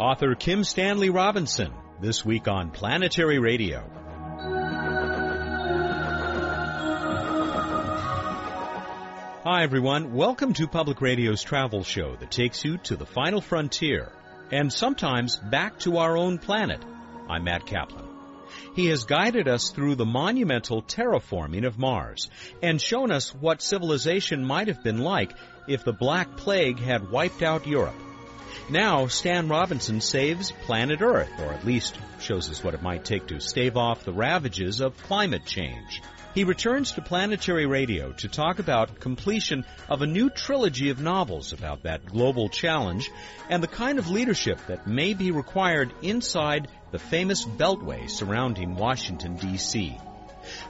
Author Kim Stanley Robinson, this week on Planetary Radio. Hi everyone, welcome to Public Radio's travel show that takes you to the final frontier and sometimes back to our own planet. I'm Matt Kaplan. He has guided us through the monumental terraforming of Mars and shown us what civilization might have been like if the Black Plague had wiped out Europe. Now, Stan Robinson saves planet Earth, or at least shows us what it might take to stave off the ravages of climate change. He returns to Planetary Radio to talk about completion of a new trilogy of novels about that global challenge and the kind of leadership that may be required inside the famous beltway surrounding Washington D.C.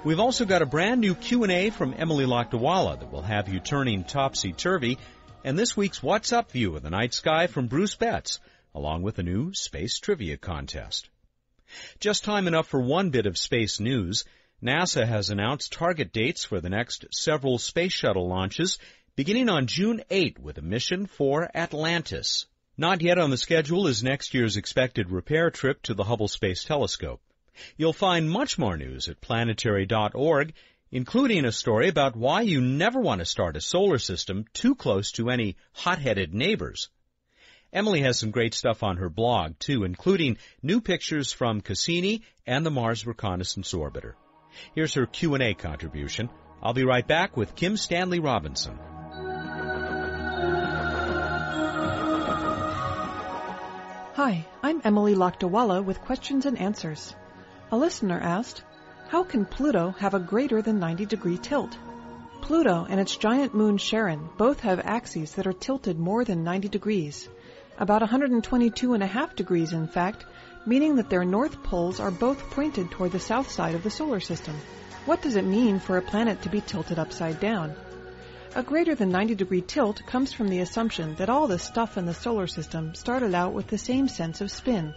We've also got a brand new Q&A from Emily Lakdawalla that will have you turning topsy-turvy and this week's What's Up view of the night sky from Bruce Betts, along with a new space trivia contest. Just time enough for one bit of space news. NASA has announced target dates for the next several space shuttle launches, beginning on June 8 with a mission for Atlantis. Not yet on the schedule is next year's expected repair trip to the Hubble Space Telescope. You'll find much more news at planetary.org including a story about why you never want to start a solar system too close to any hot-headed neighbors. Emily has some great stuff on her blog, too, including new pictures from Cassini and the Mars Reconnaissance Orbiter. Here's her Q&A contribution. I'll be right back with Kim Stanley Robinson. Hi, I'm Emily Lakdawalla with questions and answers. A listener asked, how can Pluto have a greater than 90 degree tilt? Pluto and its giant moon Charon both have axes that are tilted more than 90 degrees, about 122 and a half degrees in fact, meaning that their north poles are both pointed toward the south side of the solar system. What does it mean for a planet to be tilted upside down? A greater than 90 degree tilt comes from the assumption that all the stuff in the solar system started out with the same sense of spin.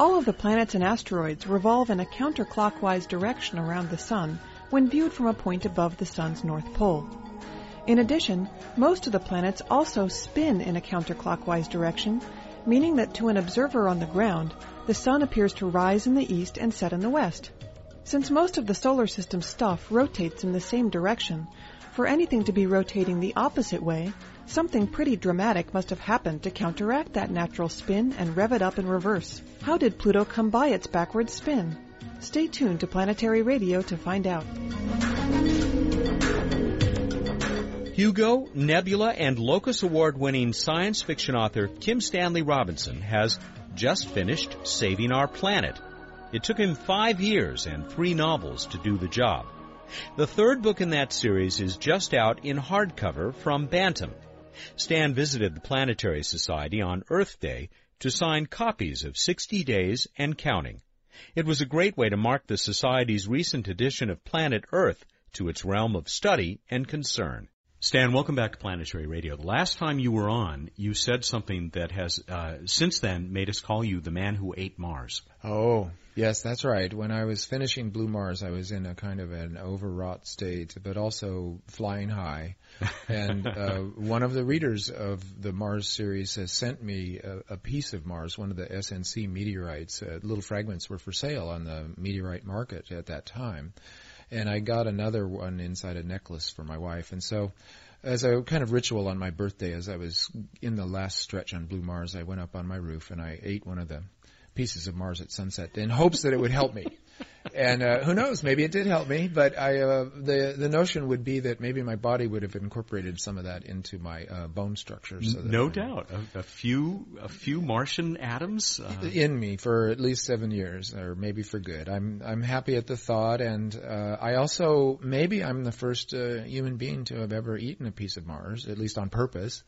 All of the planets and asteroids revolve in a counterclockwise direction around the Sun when viewed from a point above the Sun's north pole. In addition, most of the planets also spin in a counterclockwise direction, meaning that to an observer on the ground, the Sun appears to rise in the east and set in the west. Since most of the solar system stuff rotates in the same direction, for anything to be rotating the opposite way, Something pretty dramatic must have happened to counteract that natural spin and rev it up in reverse. How did Pluto come by its backward spin? Stay tuned to Planetary Radio to find out. Hugo, Nebula, and Locus Award winning science fiction author Kim Stanley Robinson has just finished Saving Our Planet. It took him five years and three novels to do the job. The third book in that series is just out in hardcover from Bantam. Stan visited the Planetary Society on Earth Day to sign copies of 60 Days and Counting. It was a great way to mark the Society's recent addition of Planet Earth to its realm of study and concern. Stan, welcome back to Planetary Radio. The last time you were on, you said something that has uh, since then made us call you the man who ate Mars. Oh, yes, that's right. When I was finishing Blue Mars, I was in a kind of an overwrought state, but also flying high. and uh, one of the readers of the Mars series has sent me a, a piece of Mars, one of the SNC meteorites. Uh, little fragments were for sale on the meteorite market at that time and I got another one inside a necklace for my wife. And so, as a kind of ritual on my birthday, as I was in the last stretch on Blue Mars, I went up on my roof and I ate one of the pieces of Mars at sunset in hopes that it would help me. and uh, who knows? Maybe it did help me, but I uh, the the notion would be that maybe my body would have incorporated some of that into my uh, bone structure. So no I, doubt, a, a, few a few Martian atoms uh, in me for at least seven years, or maybe for good. I'm I'm happy at the thought, and uh, I also maybe I'm the first uh, human being to have ever eaten a piece of Mars, at least on purpose.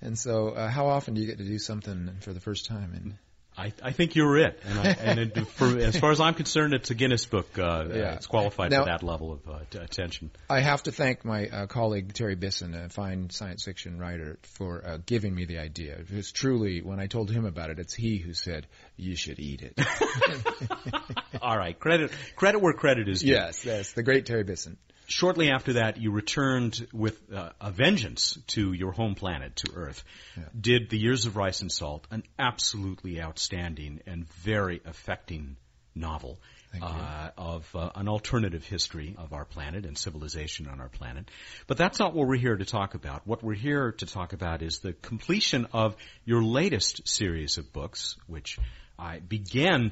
And so, how often do you get to do something for the first time? And I, I think you're it, and, I, and it, for, as far as I'm concerned, it's a Guinness Book. Uh, yeah. It's qualified now, for that level of uh, t- attention. I have to thank my uh, colleague Terry Bisson, a fine science fiction writer, for uh, giving me the idea. Because truly, when I told him about it, it's he who said you should eat it. All right, credit credit where credit is due. Yes, yes, the great Terry Bisson. Shortly after that, you returned with uh, a vengeance to your home planet, to Earth. Yeah. Did The Years of Rice and Salt, an absolutely outstanding and very affecting novel. Uh, of uh, an alternative history of our planet and civilization on our planet. But that's not what we're here to talk about. What we're here to talk about is the completion of your latest series of books, which I began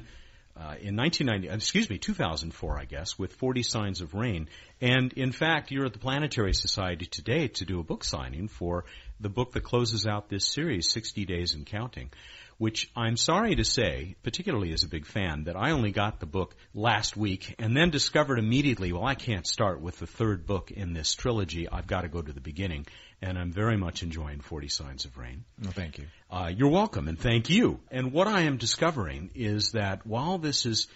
uh, in 1990, excuse me, 2004, I guess, with 40 Signs of Rain. And in fact, you're at the Planetary Society today to do a book signing for the book that closes out this series, 60 Days and Counting which I'm sorry to say, particularly as a big fan, that I only got the book last week and then discovered immediately, well, I can't start with the third book in this trilogy. I've got to go to the beginning. And I'm very much enjoying 40 Signs of Rain. Well, thank you. Uh, you're welcome, and thank you. And what I am discovering is that while this is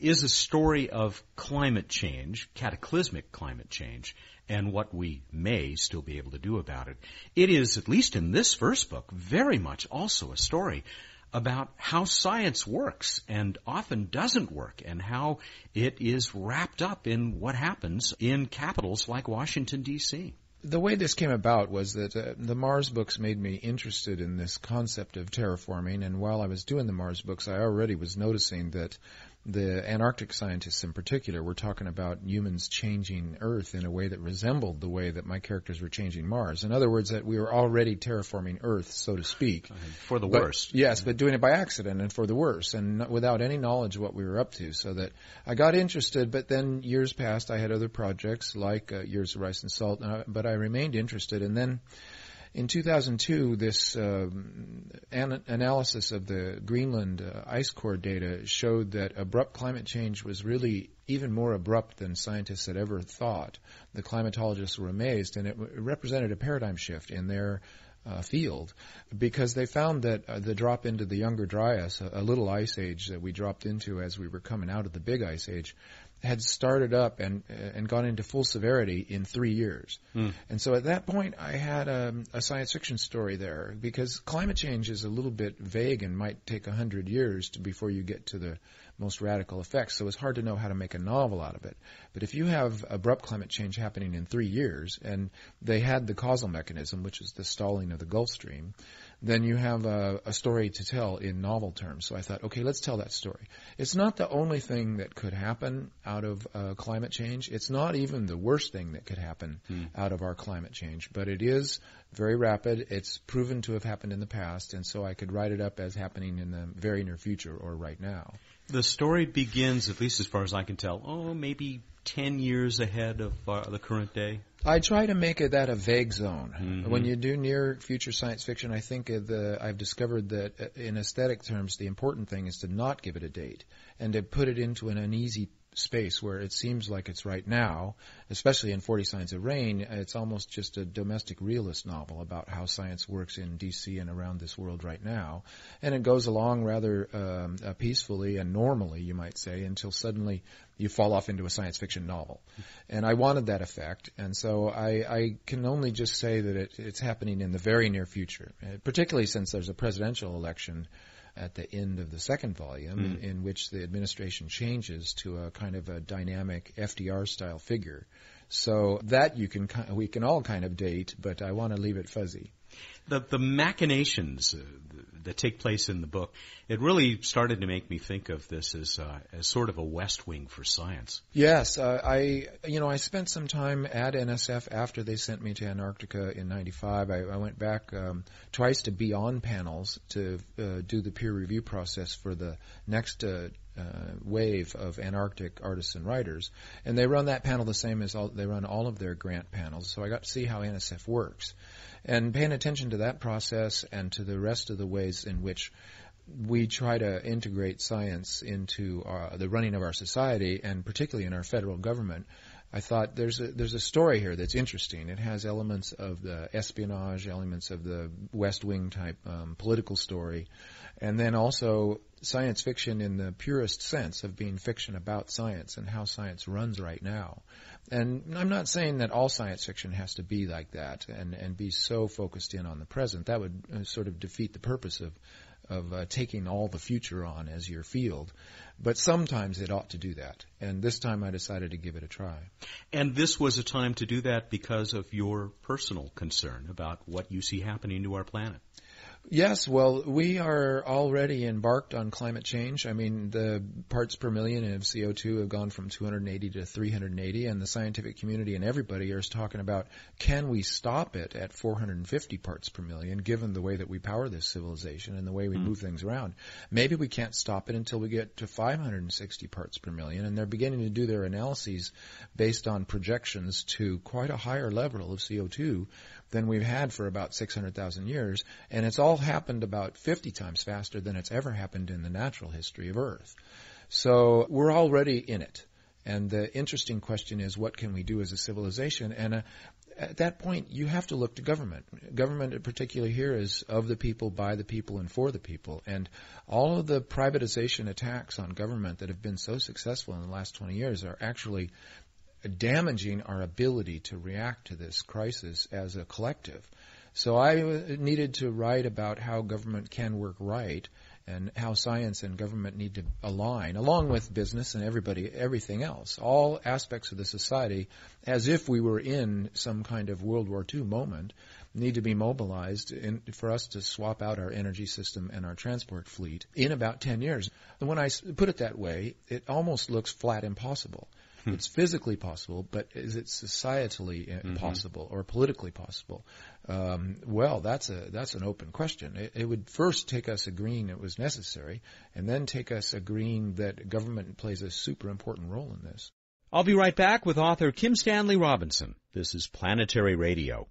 is a story of climate change, cataclysmic climate change, and what we may still be able to do about it. It is, at least in this first book, very much also a story about how science works and often doesn't work and how it is wrapped up in what happens in capitals like Washington DC. The way this came about was that uh, the Mars books made me interested in this concept of terraforming, and while I was doing the Mars books, I already was noticing that the Antarctic scientists in particular were talking about humans changing Earth in a way that resembled the way that my characters were changing Mars. In other words, that we were already terraforming Earth, so to speak. For the but, worst. Yes, but doing it by accident and for the worst, and without any knowledge of what we were up to. So that I got interested, but then years passed. I had other projects like uh, Years of Rice and Salt, uh, but I remained interested. And then in 2002, this uh, an- analysis of the Greenland uh, ice core data showed that abrupt climate change was really even more abrupt than scientists had ever thought. The climatologists were amazed, and it, w- it represented a paradigm shift in their uh, field because they found that uh, the drop into the younger Dryas, a, a, little ice age that we dropped into as we were coming out of the big ice age, had started up and and gone into full severity in three years. Mm. And so at that point, I had a, a, science fiction story there because climate change is a little bit vague and might take a hundred years to, before you get to the most radical effects. So it's hard to know how to make a novel out of it. But if you have abrupt climate change happening in three years, and they had the causal mechanism, which is the stalling of the Gulf Stream, then you have a, a, story to tell in novel terms. So I thought, okay, let's tell that story. It's not the only thing that could happen out of uh, climate change. It's not even the worst thing that could happen hmm. out of our climate change, but it is very rapid. It's proven to have happened in the past, and so I could write it up as happening in the very near future or right now. The story begins, at least as far as I can tell, oh, maybe 10 years ahead of uh, the current day? I try to make it that a vague zone. Mm-hmm. When you do near future science fiction, I think the, I've discovered that uh, in aesthetic terms, the important thing is to not give it a date and to put it into an uneasy space where it seems like it's right now, especially in 40 Signs of Rain, it's almost just a domestic realist novel about how science works in DC and around this world right now. And it goes along rather um, uh, peacefully and normally, you might say, until suddenly you fall off into a science fiction novel. And I wanted that effect, and so I, I can only just say that it, it's happening in the very near future, particularly since there's a presidential election at the end of the second volume, mm. in, in, which the administration changes to a kind of a dynamic FDR style figure. So that you can we can all kind of date, but I want to leave it fuzzy. The the machinations uh, that take place in the book, it really started to make me think of this as uh, as sort of a West Wing for science. Yes, uh, I you know I spent some time at NSF after they sent me to Antarctica in '95. I, I, went back um, twice to be on panels to uh, do the peer review process for the next. Uh, uh, wave of Antarctic artists and writers, and they run that panel the same as all, they run all of their grant panels. So I got to see how NSF works and paying attention to that process and to the rest of the ways in which we try to integrate science into our, the running of our society, and particularly in our federal government. I thought there's a there's a story here that's interesting. It has elements of the espionage, elements of the West Wing type um, political story, and then also science fiction in the purest sense of being fiction about science and how science runs right now. And I'm not saying that all science fiction has to be like that and, and be so focused in on the present. That would uh, sort of defeat the purpose of of uh, taking all the future on as your field. But sometimes it ought to do that. And this time I decided to give it a try. And this was a time to do that because of your personal concern about what you see happening to our planet. Yes, well, we are already embarked on climate change. I mean, the parts per million of CO2 have gone from 280 to 380, and the scientific community and everybody is talking about can we stop it at 450 parts per million, given the way that we power this civilization and the way we mm. move things around. Maybe we can't stop it until we get to 560 parts per million, and they're beginning to do their analyses based on projections to quite a higher level of CO2 than we've had for about 600,000 years, and it's all happened about 50 times faster than it's ever happened in the natural history of Earth. So we're already in it. And the interesting question is, what can we do as a civilization? And uh, at that point, you have to look to government. Government, in particular, here is of the people, by the people, and for the people. And all of the privatization attacks on government that have been so successful in the last 20 years are actually damaging our ability to react to this crisis as a collective. So I needed to write about how government can work right and how science and government need to align, along with business and everybody, everything else, all aspects of the society, as if we were in some kind of World War II moment, need to be mobilized in, for us to swap out our energy system and our transport fleet in about 10 years. And when I put it that way, it almost looks flat impossible. Hmm. It's physically possible, but is it societally mm-hmm. possible or politically possible? Um, well, that's a that's an open question. It, it, would first take us agreeing it was necessary, and then take us agreeing that government plays a super important role in this. I'll be right back with author Kim Stanley Robinson. This is Planetary Radio.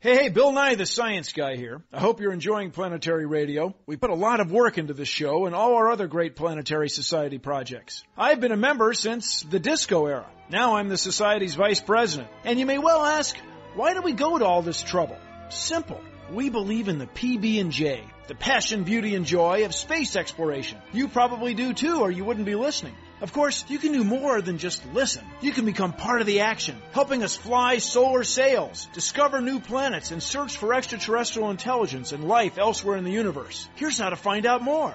Hey, hey, Bill Nye, the science guy here. I hope you're enjoying Planetary Radio. We put a lot of work into this show and all our other great Planetary Society projects. I've been a member since the disco era. Now I'm the Society's vice president. And you may well ask, why do we go to all this trouble? Simple. We believe in the PB&J, the passion, beauty, and joy of space exploration. You probably do too, or you wouldn't be listening. Of course, you can do more than just listen. You can become part of the action, helping us fly solar sails, discover new planets, and search for extraterrestrial intelligence and life elsewhere in the universe. Here's how to find out more.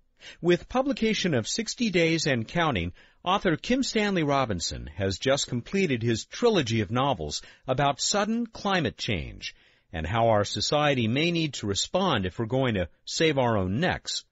With publication of 60 Days and Counting, author Kim Stanley Robinson has just completed his trilogy of novels about sudden climate change and how our society may need to respond if we're going to save our own necks.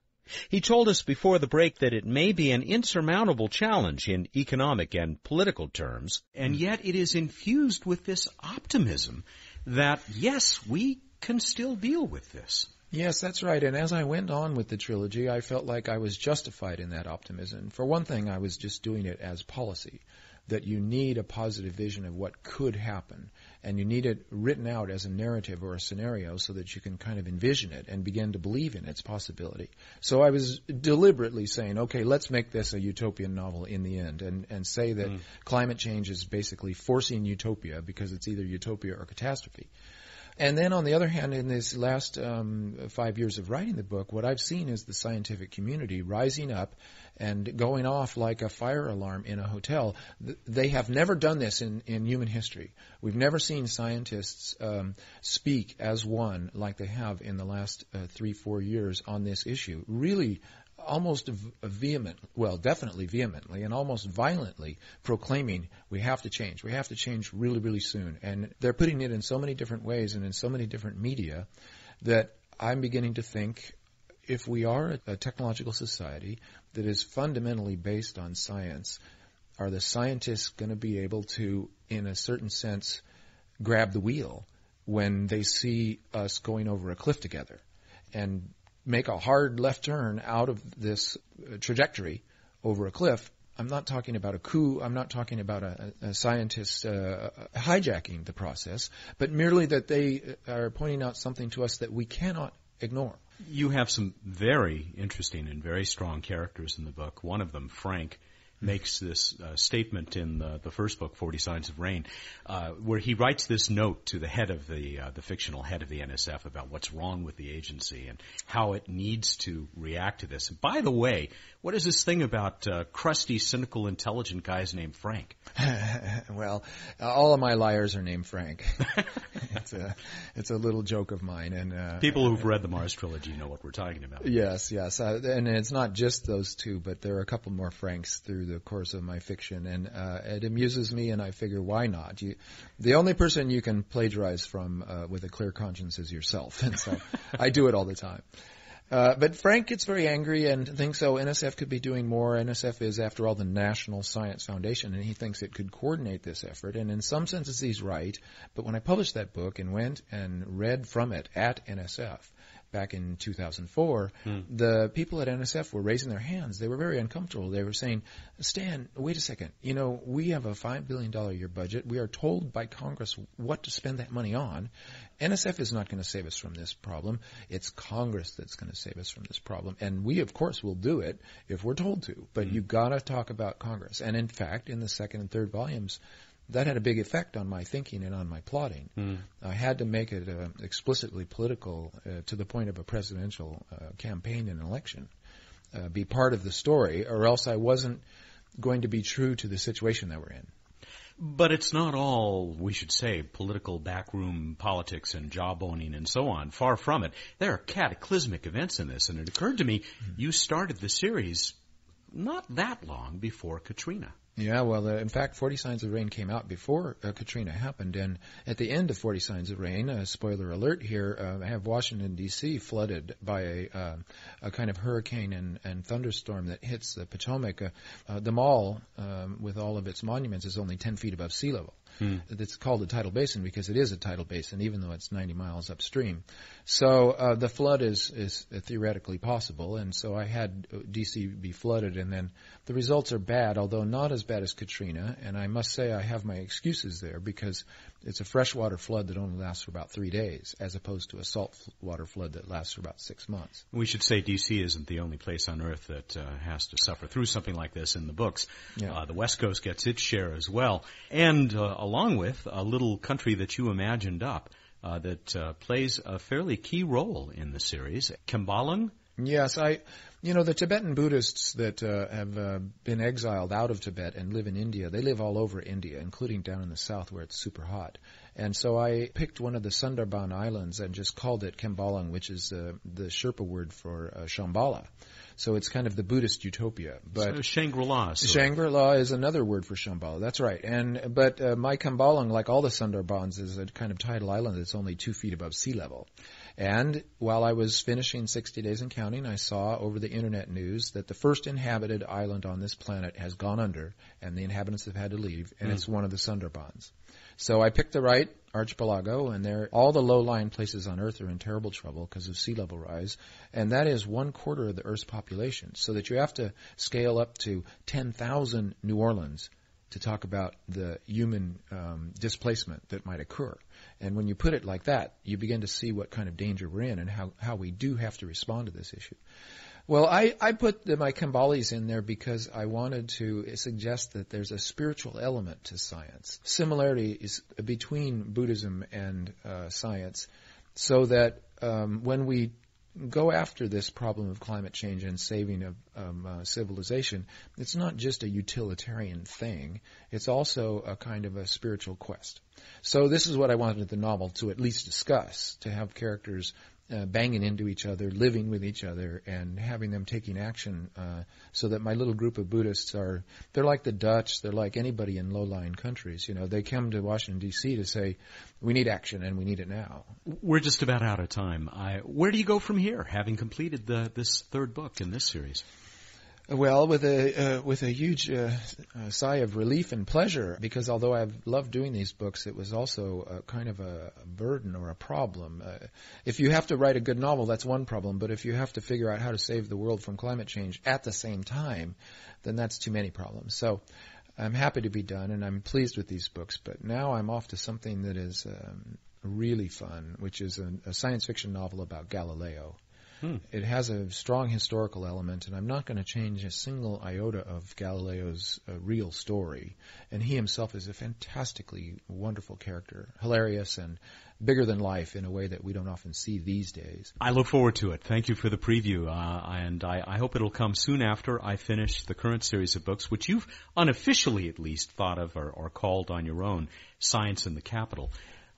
He told us before the break that it may be an insurmountable challenge in economic and political terms, and yet it is infused with this optimism that, yes, we can still deal with this. Yes, that's right. And as I went on with the trilogy, I felt like I was justified in that optimism. For one thing, I was just doing it as policy, that you need a positive vision of what could happen. And you need it written out as a narrative or a scenario so that you can kind of envision it and begin to believe in its possibility. So I was deliberately saying, okay, let's make this a utopian novel in the end and, and say that mm. climate change is basically forcing utopia because it's either utopia or catastrophe. And then on the other hand, in these last um, five years of writing the book, what I've seen is the scientific community rising up and going off like a fire alarm in a hotel. They have never done this in, in human history. We've never seen scientists um, speak as one like they have in the last uh, three, four years on this issue. Really almost vehement, well, definitely vehemently and almost violently proclaiming we have to change. We have to change really, really soon. And they're putting it in so many different ways and in so many different media that I'm beginning to think if we are a technological society that is fundamentally based on science, are the scientists going to be able to, in a certain sense, grab the wheel when they see us going over a cliff together? And make a hard left turn out of this uh, trajectory over a cliff, I'm not talking about a coup. I'm not talking about a, a scientist uh, hijacking the process, but merely that they uh, are pointing out something to us that we cannot ignore. You have some very interesting and very strong characters in the book. One of them, Frank, makes this uh, statement in the, the, first book, Forty Signs of Rain, uh, where he writes this note to the head of the uh, the fictional head of the NSF about what's wrong with the agency and how it needs to react to this. And by the way, what is this thing about uh, crusty, cynical, intelligent guys named Frank? well, all of my liars are named Frank. it's a it's a little joke of mine, and uh, people who've read the Mars trilogy know what we're talking about. Yes, yes, uh, and it's not just those two, but there are a couple more Franks through the course of my fiction, and uh, it amuses me, and I figure why not? You, the only person you can plagiarize from uh, with a clear conscience is yourself, and so I do it all the time. Uh, but Frank gets very angry and thinks, so NSF could be doing more. NSF is, after all, the National Science Foundation, and he thinks it could coordinate this effort. And in some senses, he's right. But when I published that book and went and read from it at NSF, back in 2004, mm. the people at NSF were raising their hands. They were very uncomfortable. They were saying, Stan, wait a second. You know, we have a $5 billion a year budget. We are told by Congress what to spend that money on. NSF is not going to save us from this problem. It's Congress that's going to save us from this problem. And we, of course, will do it if we're told to. But mm. you've got to talk about Congress. And in fact, in the second and third volumes, that had a big effect on my thinking and on my plotting. Mm. I had to make it uh, explicitly political uh, to the point of a presidential uh, campaign and election, uh, be part of the story, or else I wasn't going to be true to the situation that we're in. But it's not all, we should say, political backroom politics and jawboning and so on. Far from it. There are cataclysmic events in this, and it occurred to me mm. you started the series not that long before Katrina. Yeah, well, uh, in fact, 40 Signs of Rain came out before uh, Katrina happened, and at the end of 40 Signs of Rain, uh, spoiler alert here, uh, I have Washington D.C. flooded by a, uh, a kind of hurricane and, and thunderstorm that hits the Potomac. Uh, the mall, um, with all of its monuments, is only 10 feet above sea level. Hmm. It's called a tidal basin because it is a tidal basin, even though it's 90 miles upstream. So uh, the flood is is theoretically possible, and so I had DC be flooded, and then the results are bad, although not as bad as Katrina. And I must say I have my excuses there because it's a freshwater flood that only lasts for about three days, as opposed to a saltwater flood that lasts for about six months. We should say DC isn't the only place on Earth that uh, has to suffer through something like this in the books. Yeah. Uh, the West Coast gets its share as well, and uh, along with a little country that you imagined up. Uh, that uh, plays a fairly key role in the series, Khembalung. Yes, I you know, the Tibetan Buddhists that uh, have uh, been exiled out of Tibet and live in India, they live all over India, including down in the south where it's super hot. And so I picked one of the Sundarban islands and just called it Khembalung, which is uh, the Sherpa word for uh, Shambhala. So it's kind of the Buddhist utopia. But so Shangri-La. Shangri-La is another word for Shambhala. That's right. And but uh, my Khembalung, like all the Sundarbans, is a kind of tidal island that's only two feet above sea level. And while I was finishing 60 Days and Counting, I saw over the internet news that the first inhabited island on this planet has gone under, and the inhabitants have had to leave, and mm. it's one of the Sundarbans. So I picked the right archipelago, and there all the low-lying places on Earth are in terrible trouble because of sea level rise, and that is one quarter of the Earth's population. So that you have to scale up to 10,000 New Orleans to talk about the human um, displacement that might occur. And when you put it like that, you begin to see what kind of danger we're in and how, how we do have to respond to this issue. Well, I, I put the, my Khembalis in there because I wanted to suggest that there's a spiritual element to science. Similarity is between Buddhism and uh, science, so that um, when we go after this problem of climate change and saving of um, uh, civilization, it's not just a utilitarian thing. It's also a kind of a spiritual quest. So this is what I wanted the novel to at least discuss, to have characters uh, banging into each other, living with each other, and having them taking action, uh, so that my little group of Buddhists are, they're like the Dutch, they're like anybody in low-lying countries. You know, they come to Washington D.C. to say, we need action and we need it now. We're just about out of time. I, where do you go from here, having completed the, this third book in this series? Well, with a uh, with a huge uh, uh, sigh of relief and pleasure, because although I've loved doing these books, it was also a kind of a, burden or a problem. Uh, if you have to write a good novel, that's one problem. But if you have to figure out how to save the world from climate change at the same time, then that's too many problems. So I'm happy to be done, and I'm pleased with these books. But now I'm off to something that is um, really fun, which is a, a science fiction novel about Galileo. Hmm. It has a strong historical element, and I'm not going to change a single iota of Galileo's uh, real story. And he himself is a fantastically wonderful character, hilarious and bigger than life in a way that we don't often see these days. I look forward to it. Thank you for the preview, uh, and I, I, hope it'll come soon after I finish the current series of books, which you've unofficially at least thought of or, or called on your own, Science in the Capital.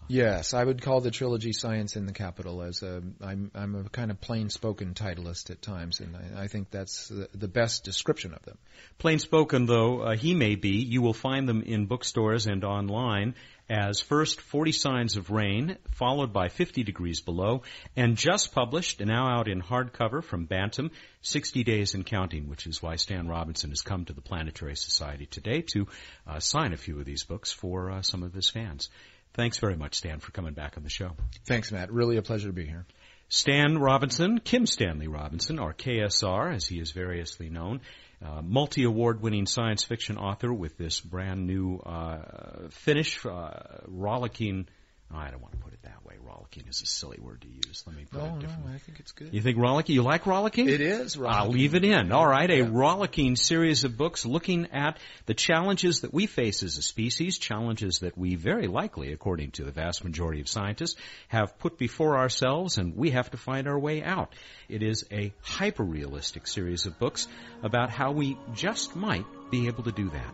Yes, I would call the trilogy "Science in the Capital" as a I'm I'm a kind of plain-spoken titleist at times, and I, I think that's the, the, best description of them. Plain spoken, though uh, he may be, you will find them in bookstores and online as first 40 Signs of Rain, followed by 50 Degrees Below, and just published and now out in hardcover from Bantam, 60 Days and Counting, which is why Stan Robinson has come to the Planetary Society today to uh, sign a few of these books for uh, some of his fans. Thanks very much, Stan, for coming back on the show. Thanks, Matt. Really a pleasure to be here. Stan Robinson, Kim Stanley Robinson, or KSR, as he is variously known, uh, multi-award winning science fiction author with this brand new uh, Finnish uh, rollicking I don't want to put it that way. Rollicking is a silly word to use. Let me put no, it differently. No, I think it's good. You think rollicking? You like rollicking? It is rollicking. I'll leave it in. All right, a yeah. rollicking series of books looking at the challenges that we face as a species, challenges that we very likely, according to the vast majority of scientists, have put before ourselves and we have to find our way out. It is a hyper-realistic series of books about how we just might be able to do that.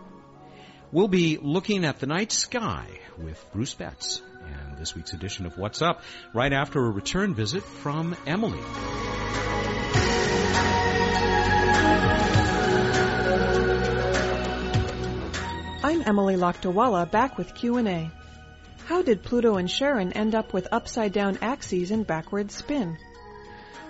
We'll be looking at the night sky with Bruce Betts and this week's edition of What's Up right after a return visit from Emily. I'm Emily Lakdawalla back with Q&A. How did Pluto and Charon end up with upside down axes and backward spin?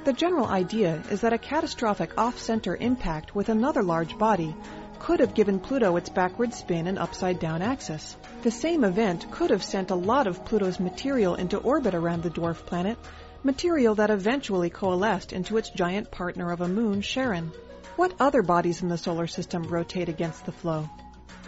The general idea is that a catastrophic off-center impact with another large body could have given Pluto its backward spin and upside down axis. The same event could have sent a lot of Pluto's material into orbit around the dwarf planet, material that eventually coalesced into its giant partner of a moon, Charon. What other bodies in the solar system rotate against the flow?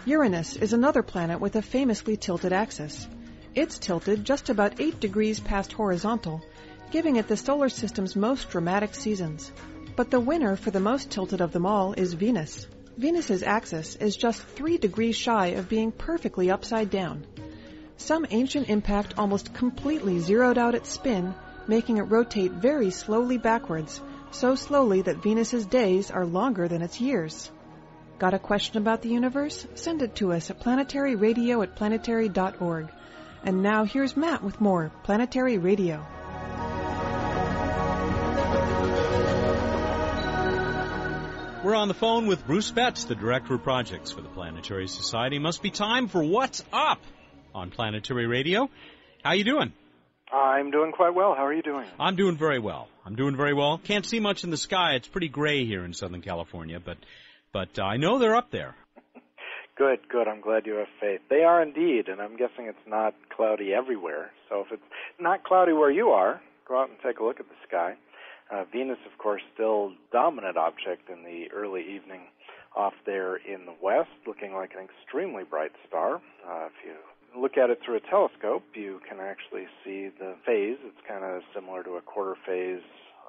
Uranus is another planet with a famously tilted axis. It's tilted just about 8 degrees past horizontal, giving it the solar system's most dramatic seasons. But the winner for the most tilted of them all is Venus. Venus's axis is just 3 degrees shy of being perfectly upside down. Some ancient impact almost completely zeroed out its spin, making it rotate very slowly backwards, so slowly that Venus's days are longer than its years. Got a question about the universe? Send it to us at planetaryradio at planetary.org. And now here's Matt with more Planetary Radio. We're on the phone with Bruce Betts, the Director of Projects for the Planetary Society. Must be time for What's Up on Planetary Radio. How you doing? I'm doing quite well. How are you doing? I'm doing very well. I'm doing very well. Can't see much in the sky. It's pretty gray here in Southern California, but but uh, I know they're up there. Good, good. I'm glad you have faith. They are indeed, and I'm guessing it's not cloudy everywhere. So if it's not cloudy where you are, go out and take a look at the sky. Uh, Venus, of course, still dominant object in the early evening off there in the west, looking like an extremely bright star. Uh, if you look at it through a telescope, you can actually see the phase. It's kind of similar to a quarter phase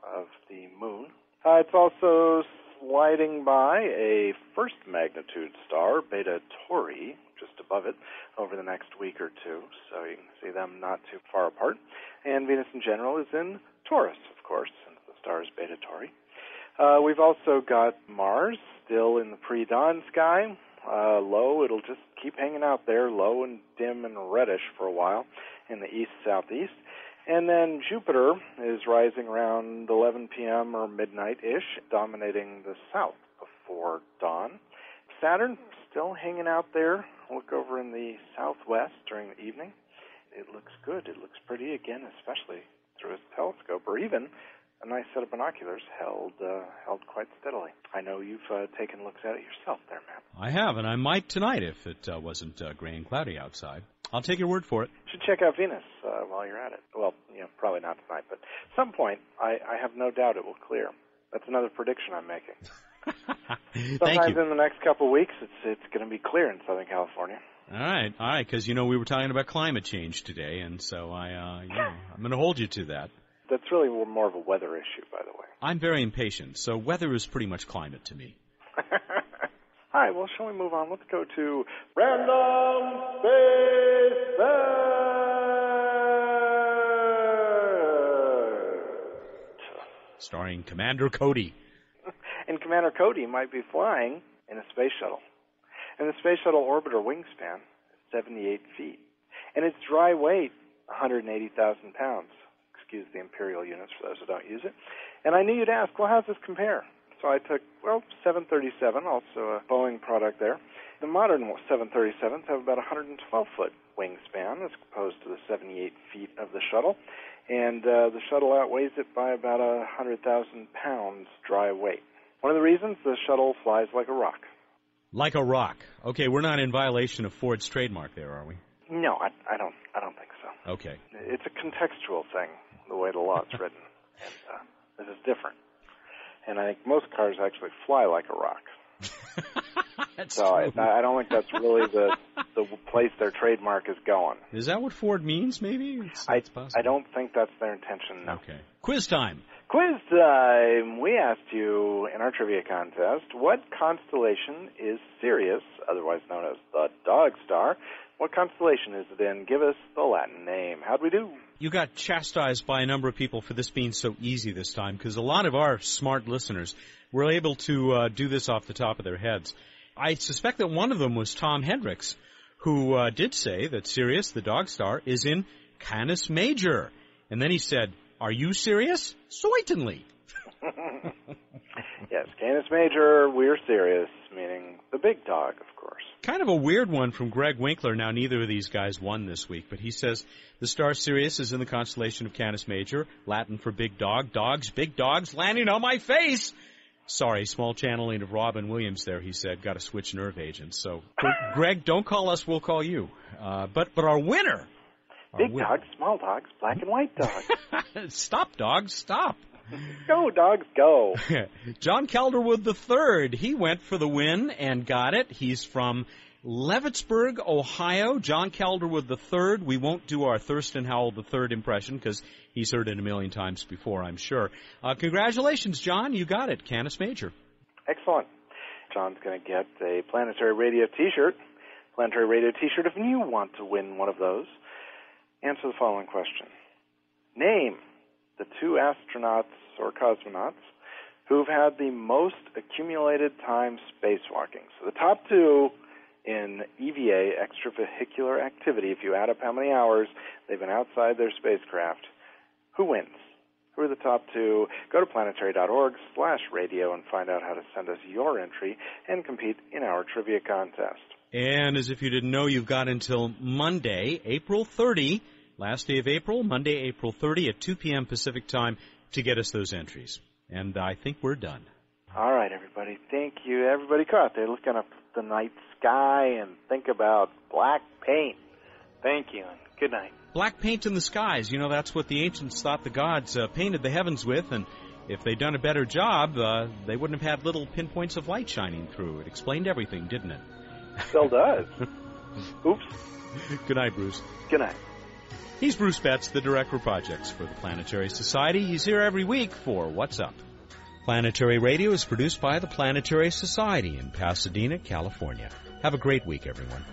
of the moon. Uh, it's also sliding by a first magnitude star, Beta Tauri, just above it, over the next week or two. So you can see them not too far apart. And Venus in general is in Taurus, of course, stars Beta Tauri. Uh, we've also got Mars still in the pre-dawn sky. Uh, low, it'll just keep hanging out there, low and dim and reddish for a while in the east southeast. And then Jupiter is rising around 11 p.m. or midnight ish, dominating the south before dawn. Saturn still hanging out there. Look over in the southwest during the evening. It looks good. It looks pretty again, especially through a telescope or even a nice set of binoculars held uh, held quite steadily. I know you've uh, taken looks at it yourself there, Matt. I have, and I might tonight if it uh, wasn't uh, gray and cloudy outside. I'll take your word for it. You should check out Venus uh, while you're at it. Well, you know, probably not tonight, but at some point, I, I have no doubt it will clear. That's another prediction I'm making. Sometimes in the next couple of weeks, it's it's going to be clear in Southern California. All right, all right, because you know we were talking about climate change today, and so I, uh, you know, I'm going to hold you to that. That's really more of a weather issue, by the way. I'm very impatient, so weather is pretty much climate to me. all right, well, shall we move on? Let's go to Random Space Starring Commander Cody. and Commander Cody might be flying in a space shuttle. And the Space Shuttle Orbiter wingspan is 78 feet. And its dry weight, 180,000 pounds. Excuse the imperial units for those who don't use it. And I knew you'd ask, well, how does this compare? So I took, well, 737, also a Boeing product there. The modern 737s have about 112 foot wingspan as opposed to the 78 feet of the shuttle. And uh, the shuttle outweighs it by about 100,000 pounds dry weight. One of the reasons the shuttle flies like a rock. Like a rock. Okay, we're not in violation of Ford's trademark there, are we? No, I, I don't. I don't think so. Okay. It's a contextual thing, the way the law is written, and uh, this is different. And I think most cars actually fly like a rock. so I, I don't think that's really the the place their trademark is going. Is that what Ford means? Maybe it's, I. I don't think that's their intention. No. Okay. Quiz time. Quiz time! We asked you in our trivia contest what constellation is Sirius, otherwise known as the Dog Star. What constellation is it in? Give us the Latin name. How'd we do? You got chastised by a number of people for this being so easy this time because a lot of our smart listeners were able to uh, do this off the top of their heads. I suspect that one of them was Tom Hendricks, who uh, did say that Sirius, the Dog Star, is in Canis Major. And then he said, Are you serious? Certainly. yes, Canis Major, we're serious, meaning the big dog, of course. Kind of a weird one from Greg Winkler. Now, neither of these guys won this week, but he says the star Sirius is in the constellation of Canis Major, Latin for big dog, dogs, big dogs landing on my face. Sorry, small channeling of Robin Williams there, he said. Got to switch nerve agents. So, Greg, don't call us, we'll call you. Uh, but, but our winner. Big win- dogs, small dogs, black and white dogs. stop, dogs, stop. go, dogs, go. John Calderwood III, he went for the win and got it. He's from Leavittsburg, Ohio. John Calderwood III. We won't do our Thurston Howell III impression because he's heard it a million times before, I'm sure. Uh, congratulations, John. You got it. Canis Major. Excellent. John's going to get a Planetary Radio t-shirt. Planetary Radio t-shirt if you want to win one of those. Answer the following question. Name the two astronauts or cosmonauts who've had the most accumulated time spacewalking. So the top two in EVA, extravehicular activity, if you add up how many hours they've been outside their spacecraft, who wins? Who are the top two? Go to planetary.org slash radio and find out how to send us your entry and compete in our trivia contest. And as if you didn't know, you've got until Monday, April 30, last day of April, Monday, April 30 at 2 p.m. Pacific time to get us those entries. And I think we're done. All right, everybody. Thank you. Everybody go out there looking up the night sky and think about black paint. Thank you, and good night. Black paint in the skies. You know, that's what the ancients thought the gods uh, painted the heavens with, and if they'd done a better job, uh, they wouldn't have had little pinpoints of light shining through. It explained everything, didn't it? Still does. Oops. Good night, Bruce. Good night. He's Bruce Betts, the Director of Projects for the Planetary Society. He's here every week for What's Up. Planetary Radio is produced by the Planetary Society in Pasadena, California. Have a great week, everyone.